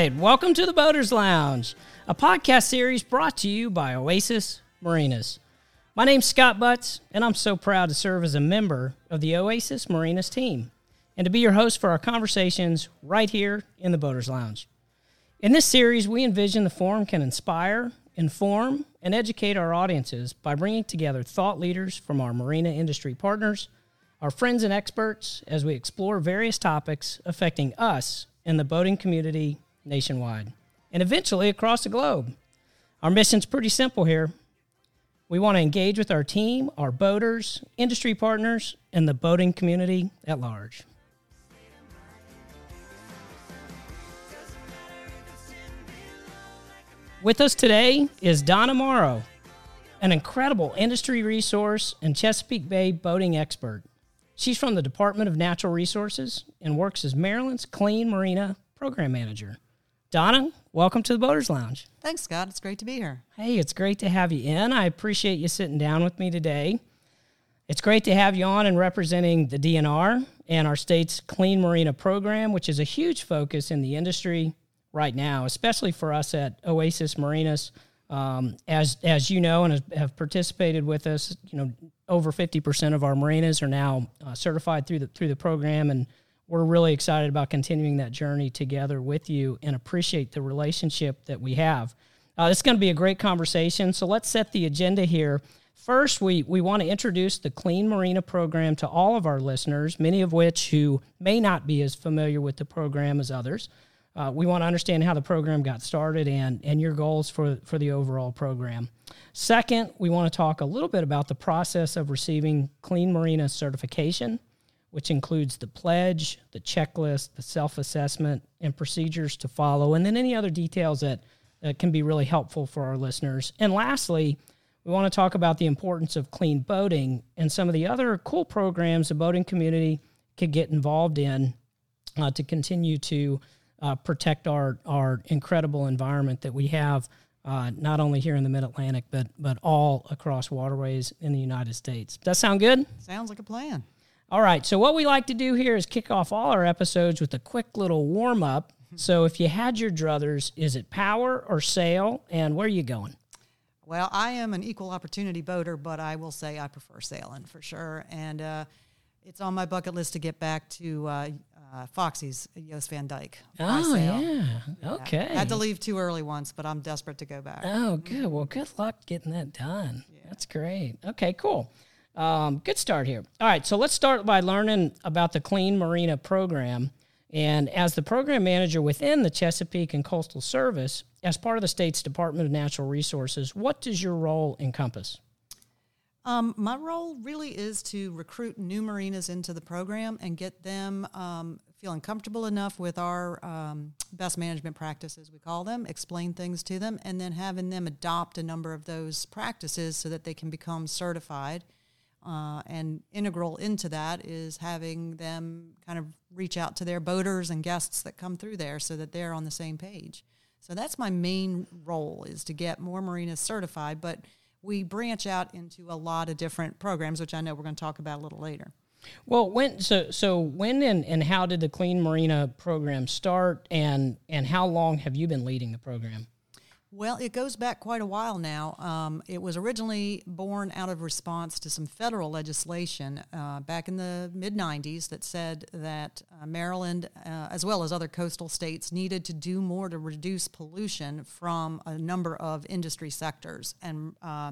Right. Welcome to the Boaters Lounge, a podcast series brought to you by Oasis Marinas. My name's Scott Butts, and I'm so proud to serve as a member of the Oasis Marinas team and to be your host for our conversations right here in the Boaters Lounge. In this series, we envision the forum can inspire, inform, and educate our audiences by bringing together thought leaders from our marina industry partners, our friends and experts, as we explore various topics affecting us and the boating community nationwide, and eventually across the globe. Our mission's pretty simple here. We want to engage with our team, our boaters, industry partners, and the boating community at large. With us today is Donna Morrow, an incredible industry resource and Chesapeake Bay boating expert. She's from the Department of Natural Resources and works as Maryland's Clean Marina Program Manager. Donna, welcome to the Boaters Lounge. Thanks, Scott. It's great to be here. Hey, it's great to have you in. I appreciate you sitting down with me today. It's great to have you on and representing the DNR and our state's Clean Marina program, which is a huge focus in the industry right now, especially for us at Oasis Marinas. Um, as as you know and have participated with us, you know over fifty percent of our marinas are now uh, certified through the through the program, and we're really excited about continuing that journey together with you and appreciate the relationship that we have. Uh, this is going to be a great conversation, so let's set the agenda here. First, we, we want to introduce the Clean Marina program to all of our listeners, many of which who may not be as familiar with the program as others. Uh, we want to understand how the program got started and, and your goals for, for the overall program. Second, we want to talk a little bit about the process of receiving Clean Marina certification, which includes the pledge, the checklist, the self assessment, and procedures to follow, and then any other details that, that can be really helpful for our listeners. And lastly, we want to talk about the importance of clean boating and some of the other cool programs the boating community could get involved in uh, to continue to uh, protect our, our incredible environment that we have uh, not only here in the Mid Atlantic, but but all across waterways in the United States. Does that sound good? Sounds like a plan. All right. So what we like to do here is kick off all our episodes with a quick little warm up. So if you had your druthers, is it power or sail, and where are you going? Well, I am an equal opportunity boater, but I will say I prefer sailing for sure. And uh, it's on my bucket list to get back to uh, uh, Foxy's Jost Van Dyke. Oh yeah, okay. I had to leave too early once, but I'm desperate to go back. Oh, good. Well, good luck getting that done. Yeah. That's great. Okay, cool. Um, good start here. All right, so let's start by learning about the Clean Marina program. And as the program manager within the Chesapeake and Coastal Service, as part of the state's Department of Natural Resources, what does your role encompass? Um, my role really is to recruit new marinas into the program and get them um, feeling comfortable enough with our um, best management practices, we call them, explain things to them, and then having them adopt a number of those practices so that they can become certified. Uh, and integral into that is having them kind of reach out to their boaters and guests that come through there so that they're on the same page. So that's my main role is to get more marinas certified, but we branch out into a lot of different programs, which I know we're going to talk about a little later. Well, when so so when and, and how did the Clean Marina program start, and and how long have you been leading the program? Well, it goes back quite a while now. Um, it was originally born out of response to some federal legislation uh, back in the mid 90s that said that uh, Maryland, uh, as well as other coastal states, needed to do more to reduce pollution from a number of industry sectors and uh,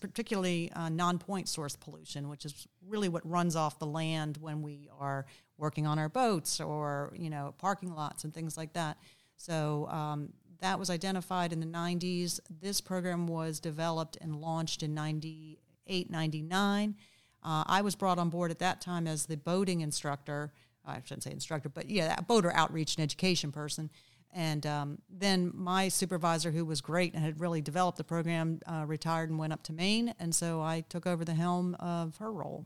particularly uh, non-point source pollution, which is really what runs off the land when we are working on our boats or you know parking lots and things like that. So um, that was identified in the 90s. This program was developed and launched in 98, 99. Uh, I was brought on board at that time as the boating instructor. I shouldn't say instructor, but yeah, boater outreach and education person. And um, then my supervisor, who was great and had really developed the program, uh, retired and went up to Maine. And so I took over the helm of her role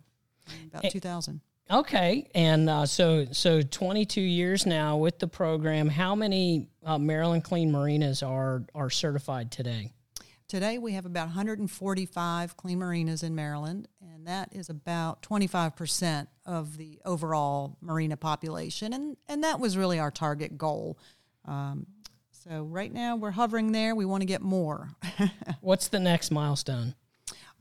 about 2000. Okay, and uh, so so 22 years now with the program. How many uh, Maryland Clean Marinas are are certified today? Today we have about 145 clean marinas in Maryland, and that is about 25% of the overall marina population, and and that was really our target goal. Um, so right now we're hovering there. We want to get more. What's the next milestone?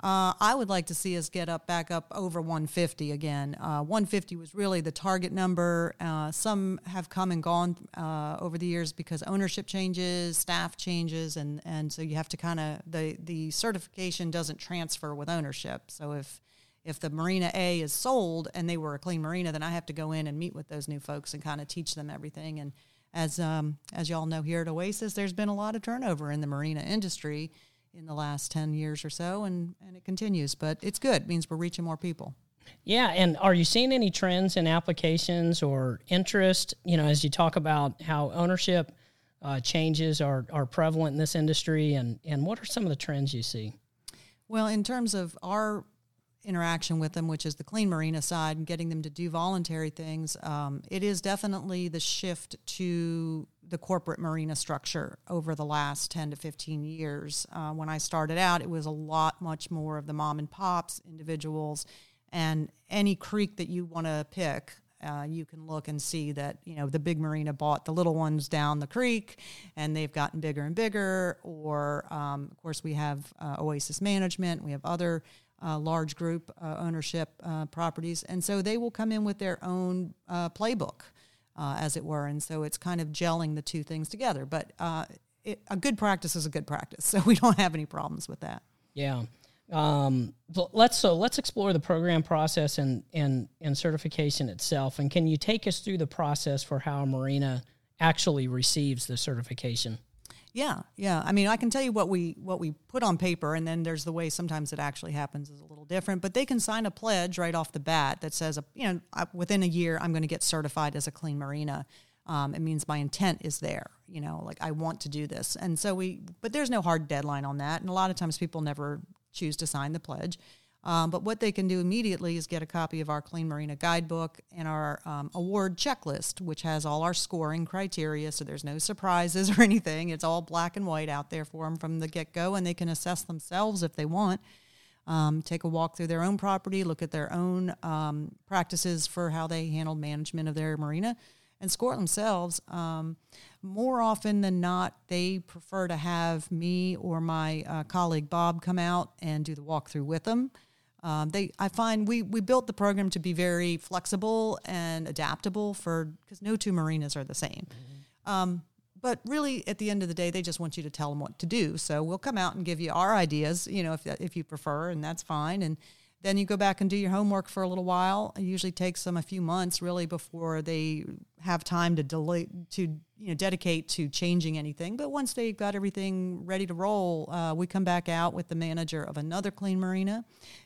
Uh, I would like to see us get up back up over 150 again. Uh, 150 was really the target number. Uh, some have come and gone uh, over the years because ownership changes, staff changes, and, and so you have to kind of the the certification doesn't transfer with ownership. So if if the Marina A is sold and they were a clean marina, then I have to go in and meet with those new folks and kind of teach them everything. And as um, as y'all know here at Oasis, there's been a lot of turnover in the marina industry in the last 10 years or so, and, and it continues. But it's good, it means we're reaching more people. Yeah, and are you seeing any trends in applications or interest? You know, as you talk about how ownership uh, changes are, are prevalent in this industry, and, and what are some of the trends you see? Well, in terms of our interaction with them, which is the clean marina side, and getting them to do voluntary things, um, it is definitely the shift to the corporate marina structure over the last 10 to 15 years. Uh, when I started out, it was a lot much more of the mom and pops, individuals, and any creek that you want to pick. Uh, you can look and see that you know the big marina bought the little ones down the creek, and they've gotten bigger and bigger. Or um, of course we have uh, Oasis Management, we have other uh, large group uh, ownership uh, properties, and so they will come in with their own playbook uh, as it were. And so it's kind of gelling the two things together. But uh, it, a good practice is a good practice, so we don't have any problems with that. Yeah. Um, let's so let's explore the program process and, and and certification itself. And can you take us through the process for how marina actually receives the certification? Yeah, yeah. I mean, I can tell you what we what we put on paper, and then there's the way sometimes it actually happens is a little different. But they can sign a pledge right off the bat that says, you know, within a year I'm going to get certified as a clean marina. Um, it means my intent is there. You know, like I want to do this, and so we. But there's no hard deadline on that, and a lot of times people never choose to sign the pledge. Um, but what they can do immediately is get a copy of our Clean Marina Guidebook and our um, award checklist, which has all our scoring criteria. So there's no surprises or anything. It's all black and white out there for them from the get go, and they can assess themselves if they want. Um, take a walk through their own property, look at their own um, practices for how they handle management of their marina, and score themselves. Um, more often than not, they prefer to have me or my uh, colleague Bob come out and do the walkthrough with them. Um, they, I find we, we built the program to be very flexible and adaptable for because no two marinas are the same. Mm-hmm. Um, but really, at the end of the day, they just want you to tell them what to do. So we'll come out and give you our ideas, you know, if if you prefer, and that's fine. And then you go back and do your homework for a little while. It usually takes them a few months, really, before they have time to delay to you know dedicate to changing anything. But once they've got everything ready to roll, uh, we come back out with the manager of another clean marina,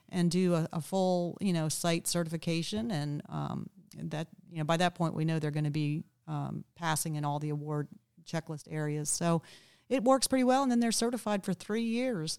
and do a, a full you know site certification and um, that you know by that point we know they're going to be um, passing in all the award checklist areas so it works pretty well and then they're certified for three years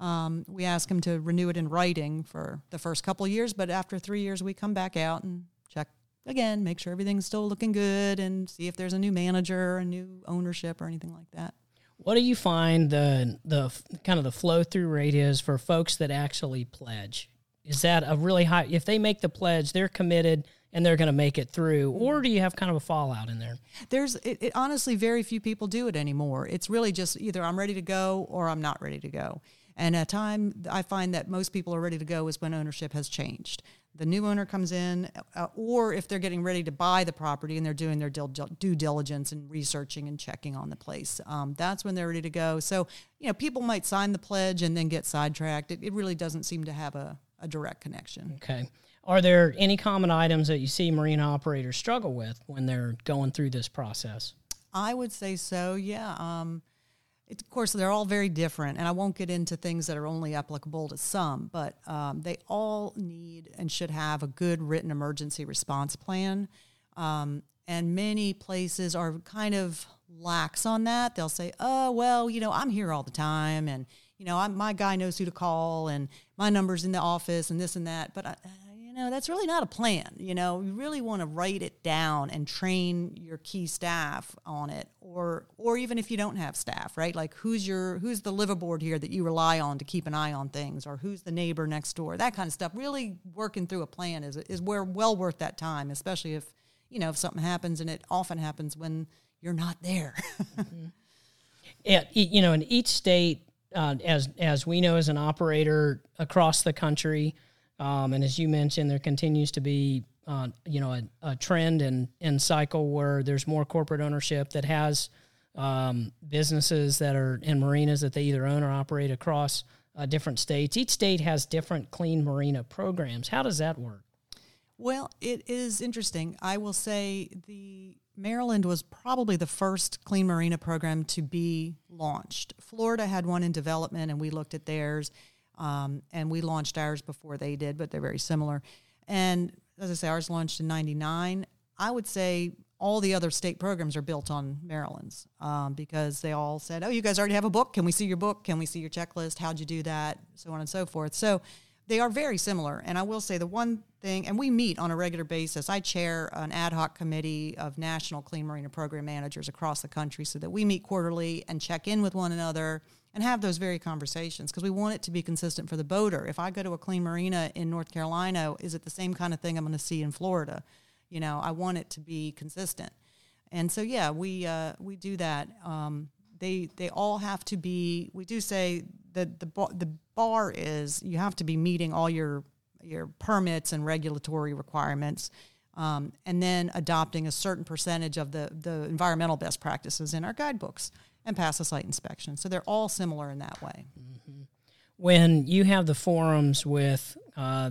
um, we ask them to renew it in writing for the first couple years but after three years we come back out and check again make sure everything's still looking good and see if there's a new manager a new ownership or anything like that what do you find the the kind of the flow through rate is for folks that actually pledge? Is that a really high? If they make the pledge, they're committed and they're going to make it through, or do you have kind of a fallout in there? There's it, it, honestly very few people do it anymore. It's really just either I'm ready to go or I'm not ready to go. And a time I find that most people are ready to go is when ownership has changed the new owner comes in, uh, or if they're getting ready to buy the property and they're doing their due diligence and researching and checking on the place. Um, that's when they're ready to go. So, you know, people might sign the pledge and then get sidetracked. It, it really doesn't seem to have a, a direct connection. Okay. Are there any common items that you see marine operators struggle with when they're going through this process? I would say so, yeah. Um, it, of course, they're all very different, and I won't get into things that are only applicable to some, but um, they all need and should have a good written emergency response plan. Um, and many places are kind of lax on that. They'll say, "Oh, well, you know, I'm here all the time, and you know, I'm, my guy knows who to call, and my number's in the office, and this and that." But I, know, that's really not a plan. You know, you really want to write it down and train your key staff on it, or or even if you don't have staff, right? Like who's your who's the liveaboard here that you rely on to keep an eye on things, or who's the neighbor next door, that kind of stuff. Really working through a plan is is where well worth that time, especially if you know if something happens, and it often happens when you're not there. mm-hmm. It, you know, in each state, uh, as as we know as an operator across the country, um, and as you mentioned, there continues to be uh, you know a, a, trend and and cycle where there's more corporate ownership that has um, businesses that are in marinas that they either own or operate across uh, different states. Each state has different clean marina programs. How does that work? Well, it is interesting. I will say the Maryland was probably the first clean marina program to be launched. Florida had one in development, and we looked at theirs, um, and we launched ours before they did, but they're very similar. And as I say, ours launched in '99. I would say all the other state programs are built on Maryland's um, because they all said, "Oh, you guys already have a book. Can we see your book? Can we see your checklist? How'd you do that? So on and so forth." So they are very similar. And I will say the one thing, and we meet on a regular basis. I chair an ad hoc committee of national clean marina program managers across the country, so that we meet quarterly and check in with one another and have those very conversations because we want it to be consistent for the boater. If I go to a clean marina in North Carolina, is it the same kind of thing I'm going to see in Florida? You know, I want it to be consistent. And so, yeah, we uh, we do that. Um, they they all have to be. We do say that the the bar is you have to be meeting all your your permits and regulatory requirements. Um, and then adopting a certain percentage of the, the environmental best practices in our guidebooks and pass a site inspection. So they're all similar in that way. Mm-hmm. When you have the forums with uh,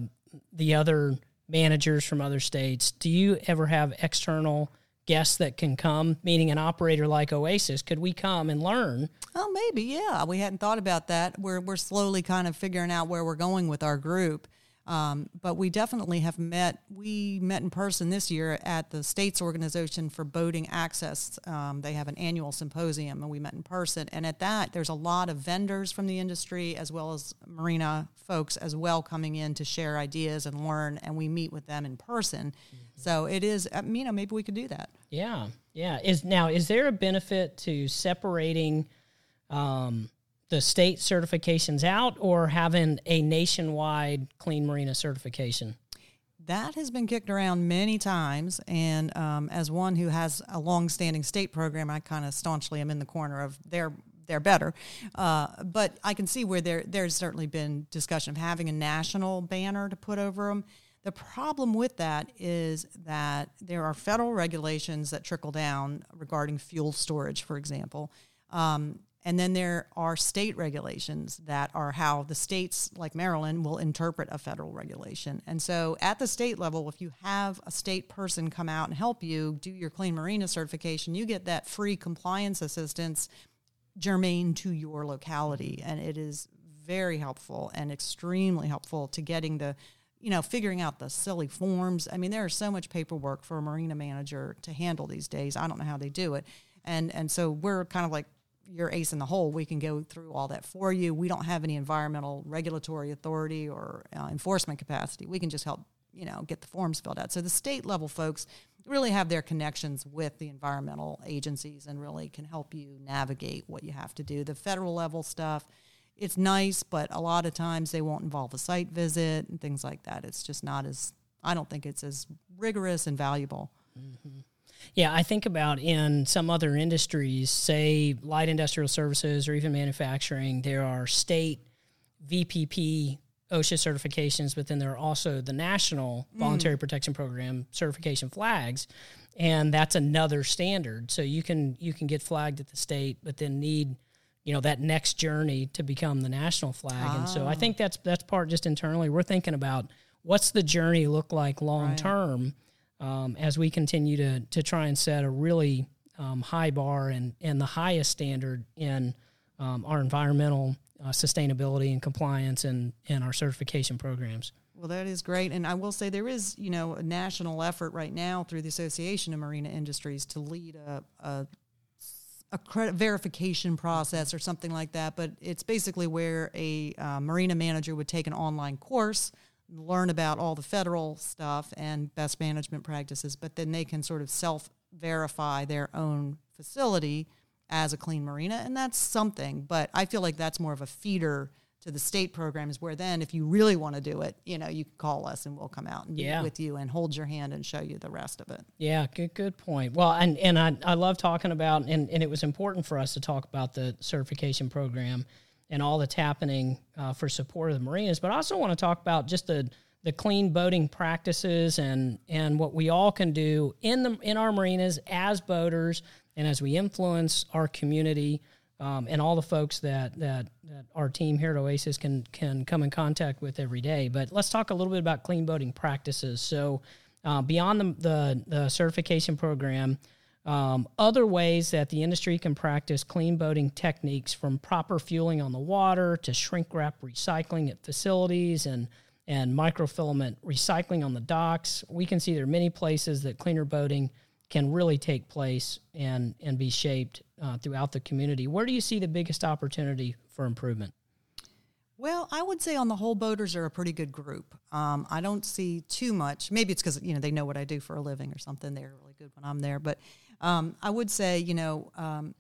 the other managers from other states, do you ever have external guests that can come, meaning an operator like Oasis? Could we come and learn? Oh, maybe, yeah. We hadn't thought about that. We're, we're slowly kind of figuring out where we're going with our group. Um, but we definitely have met. We met in person this year at the States Organization for Boating Access. Um, they have an annual symposium, and we met in person. And at that, there's a lot of vendors from the industry as well as marina folks as well coming in to share ideas and learn. And we meet with them in person. Mm-hmm. So it is. Uh, you know, maybe we could do that. Yeah, yeah. Is now is there a benefit to separating? Um, the state certifications out or having a nationwide clean marina certification? That has been kicked around many times, and um, as one who has a long-standing state program, I kind of staunchly am in the corner of they're they're better. Uh, but I can see where there there's certainly been discussion of having a national banner to put over them. The problem with that is that there are federal regulations that trickle down regarding fuel storage, for example. Um, and then there are state regulations that are how the states, like Maryland, will interpret a federal regulation. And so at the state level, if you have a state person come out and help you do your clean marina certification, you get that free compliance assistance germane to your locality. And it is very helpful and extremely helpful to getting the you know, figuring out the silly forms. I mean, there is so much paperwork for a marina manager to handle these days. I don't know how they do it. And and so we're kind of like your ace in the hole. We can go through all that for you. We don't have any environmental regulatory authority or uh, enforcement capacity. We can just help, you know, get the forms filled out. So the state level folks really have their connections with the environmental agencies and really can help you navigate what you have to do. The federal level stuff, it's nice, but a lot of times they won't involve a site visit and things like that. It's just not as I don't think it's as rigorous and valuable. Mm-hmm. Yeah, I think about in some other industries, say light industrial services or even manufacturing, there are state VPP OSHA certifications, but then there are also the national mm. voluntary protection program certification flags, and that's another standard. So you can you can get flagged at the state, but then need you know that next journey to become the national flag. And so I ah. think that's that's part just internally. We're thinking about what's the journey look like long right. Um, as we continue to to try and set a really um, high bar and and the highest standard in um, our environmental uh, sustainability and compliance and and our certification programs. Well, that is great, and I will say there is you know a national effort right now through the Association of Marina Industries to lead a, a a credit verification process or something like that, but it's basically where a uh, marina manager would take an online course learn about all the federal stuff and best management practices, but then they can sort of self verify their own facility as a clean marina, and that's something. But I feel like that's more of a feeder to the state programs where then if you really want to do it you know you can call us and we'll come out and Yeah. with you and hold your hand and show you the rest of it Yeah, good good point. Well, and and I, I love talking about and, and it was important for us to talk about the certification program and all that's happening uh, for support of the marinas, but I also want to talk about just the the clean boating practices and and what we all can do in the in our marinas as boaters and as we influence our community um, and all the folks that, that that our team here at Oasis can can come in contact with every day. But let's talk a little bit about clean boating practices. So uh, beyond the, the the certification program, um, other ways that the industry can practice clean boating techniques from proper fueling on the water to shrink wrap recycling at facilities and and microfilament recycling on the docks. We can see there are many places that cleaner boating can really take place and and be shaped uh, throughout the community. Where do you see the biggest opportunity for improvement? Well, I would say on the whole, boaters are a pretty good group. Um, I don't see too much. Maybe it's because you know they know what I do for a living or something. They're really good when I'm there. But um, I would say you know um,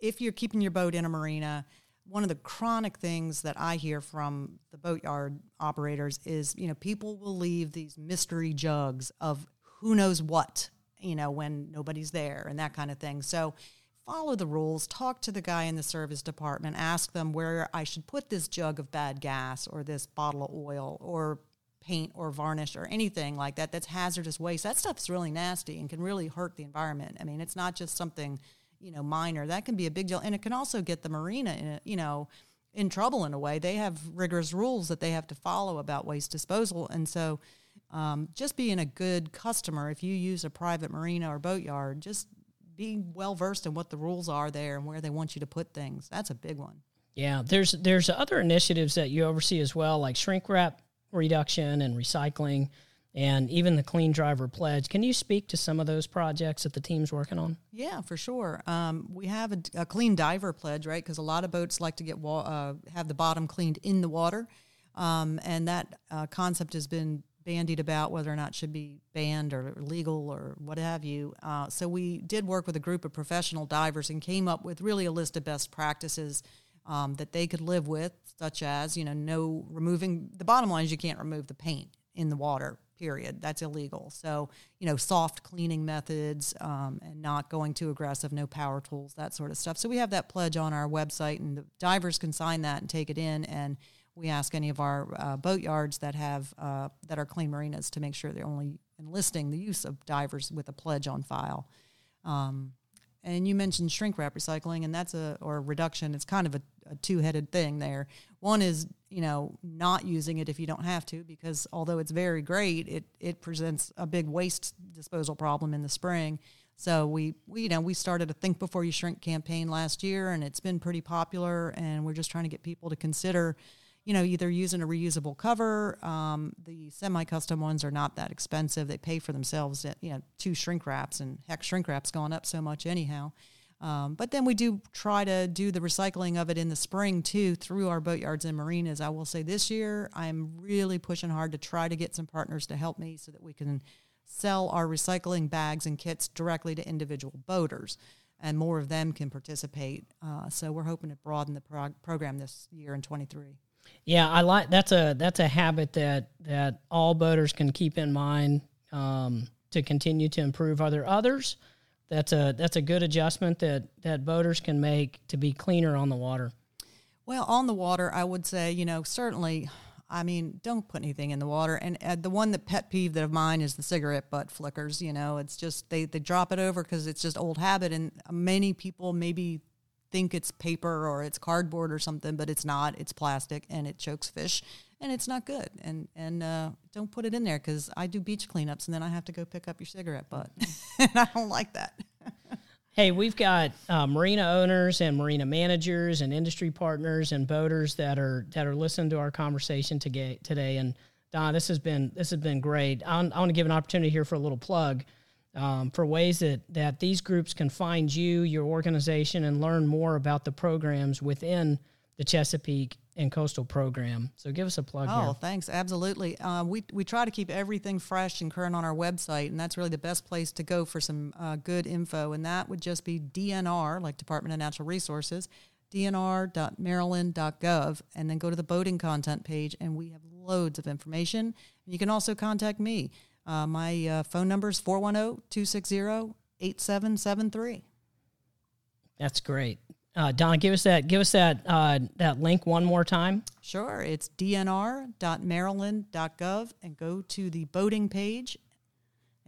if you're keeping your boat in a marina, one of the chronic things that I hear from the boatyard operators is you know people will leave these mystery jugs of who knows what you know when nobody's there and that kind of thing. So follow the rules, talk to the guy in the service department, ask them where I should put this jug of bad gas or this bottle of oil or paint or varnish or anything like that that's hazardous waste. That stuff's really nasty and can really hurt the environment. I mean, it's not just something, you know, minor. That can be a big deal and it can also get the marina in you know, in trouble in a way. They have rigorous rules that they have to follow about waste disposal and so um, just being a good customer, if you use a private marina or boatyard, just be well versed in what the rules are there and where they want you to put things. That's a big one. Yeah, there's there's other initiatives that you oversee as well, like shrink wrap reduction and recycling, and even the Clean Diver Pledge. Can you speak to some of those projects that the team's working on? Yeah, for sure. Um, we have a, a clean diver pledge, right? Because a lot of boats like to get wa- uh, have the bottom cleaned in the water, um, and that uh, concept has been bandied about whether or not it should be banned or legal or what have you. Uh, so we did work with a group of professional divers and came up with really a list of best practices um, that they could live with, such as you know, no removing. The bottom line is you can't remove the paint in the water. Period. That's illegal. So you know, soft cleaning methods um, and not going too aggressive. No power tools, that sort of stuff. So we have that pledge on our website, and the divers can sign that and take it in and we ask any of our uh, boat yards that have uh, that are clean marinas to make sure they're only enlisting the use of divers with a pledge on file. Um, and you mentioned shrink wrap recycling, and that's a or reduction. It's kind of a, a two headed thing there. One is you know not using it if you don't have to, because although it's very great, it it presents a big waste disposal problem in the spring. So we, we you know we started a Think Before You Shrink campaign last year, and it's been pretty popular. And we're just trying to get people to consider you know, either using a reusable cover. Um, the semi-custom ones are not that expensive; they pay for themselves. At, you know, two shrink wraps, and heck, shrink wrap's gone up so much anyhow. Um, but then we do try to do the recycling of it in the spring too through our boatyards and marinas. I will say this year I'm really pushing hard to try to get some partners to help me so that we can sell our recycling bags and kits directly to individual boaters and more of them can participate. Uh, so we're hoping to broaden the prog- program this year in 23. Yeah, I like that's a that's a habit that that all boaters can keep in mind um, to continue to improve. Are there others? That's a that's a good adjustment that that boaters can make to be cleaner on the water. Well, on the water, I would say, you know, certainly, I mean, don't put anything in the water. And uh, the one that pet peeve that of mine is the cigarette butt flickers. You know, it's just they, they drop it over because it's just old habit. And many people maybe think it's paper or it's cardboard or something, but it's not. It's plastic and it chokes fish and it's not good. And and uh, don't put it in there because I do beach cleanups and then I have to go pick up your cigarette butt, and I don't like that. Hey, we've got uh, marina owners and marina managers and industry partners and boaters that are that are listening to our conversation today. Today, and Donna, this has been this has been great. I I want to give an opportunity here for a little plug um, for ways that that these groups can find you, your organization, and learn more about the programs within the Chesapeake and Coastal program. So give us a plug Oh, here. thanks. Absolutely. Uh, we, we try to keep everything fresh and current on our website, and that's really the best place to go for some uh, good info. And that would just be DNR, like Department of Natural Resources, dnr.maryland.gov and then go to the boating content page, and we have loads of information. You can also contact me. Uh, my uh, phone number is 410 260 8773. That's great. Uh, Donna, give us that. Give us that uh, that link one more time. Sure, it's dnr.maryland.gov, and go to the boating page.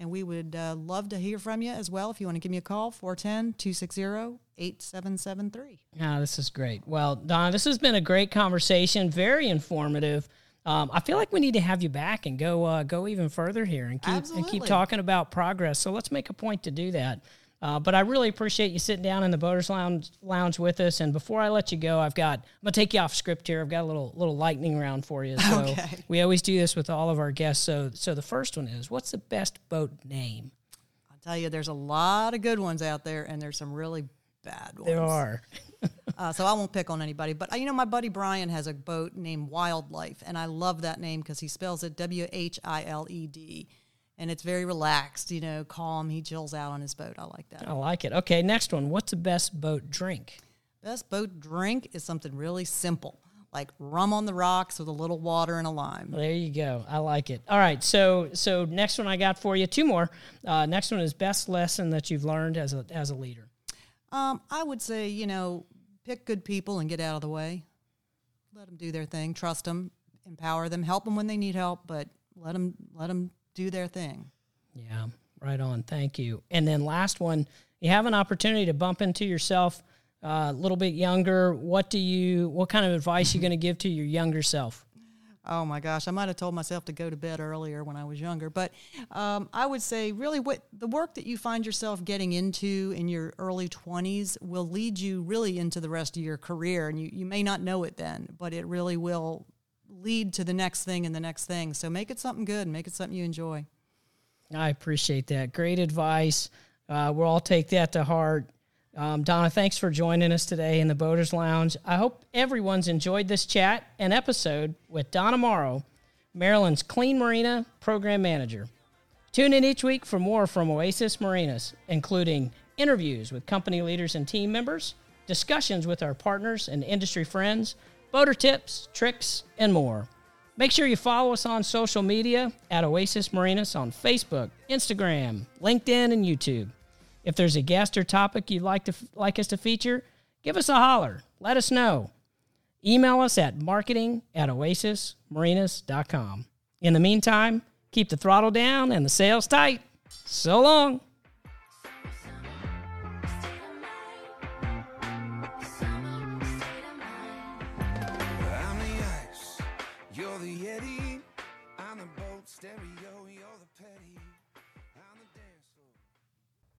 And we would uh, love to hear from you as well. If you want to give me a call, 410 260 8773. Yeah, this is great. Well, Donna, this has been a great conversation, very informative. Um, I feel like we need to have you back and go uh, go even further here and keep and keep talking about progress. So let's make a point to do that. Uh, but I really appreciate you sitting down in the Boaters Lounge lounge with us. And before I let you go, I've got I'm gonna take you off script here. I've got a little little lightning round for you. So okay. we always do this with all of our guests. So so the first one is what's the best boat name? I'll tell you, there's a lot of good ones out there, and there's some really bad ones. There are. uh, so I won't pick on anybody. But uh, you know, my buddy Brian has a boat named Wildlife, and I love that name because he spells it W H I L E D and it's very relaxed, you know, calm. He chills out on his boat. I like that. I like it. Okay, next one. What's the best boat drink? Best boat drink is something really simple, like rum on the rocks with a little water and a lime. There you go. I like it. All right. So so next one I got for you. Two more. Uh, next one is best lesson that you've learned as a as a leader. Um, I would say you know pick good people and get out of the way. Let them do their thing. Trust them. Empower them. Help them when they need help, but let them let them do their thing. Yeah, right on. Thank you. And then last one, you have an opportunity to bump into yourself uh, a little bit younger. What do you? What kind of advice are you going to give to your younger self? Oh my gosh, I might have told myself to go to bed earlier when I was younger, but um, I would say really what the work that you find yourself getting into in your early 20s will lead you really into the rest of your career. And you, you may not know it then, but it really will lead to the next thing and the next thing. So make it something good, make it something you enjoy. I appreciate that. Great advice. Uh, we'll all take that to heart. Um, Donna, thanks for joining us today in the Boaters Lounge. I hope everyone's enjoyed this chat and episode with Donna Morrow, Maryland's Clean Marina Program Manager. Tune in each week for more from Oasis Marinas, including interviews with company leaders and team members, discussions with our partners and industry friends, boater tips, tricks, and more. Make sure you follow us on social media at Oasis Marinas on Facebook, Instagram, LinkedIn, and YouTube. If there's a guest or topic you'd like to like us to feature, give us a holler. Let us know. Email us at marketing at oasismarinas.com. In the meantime, keep the throttle down and the sails tight. So long.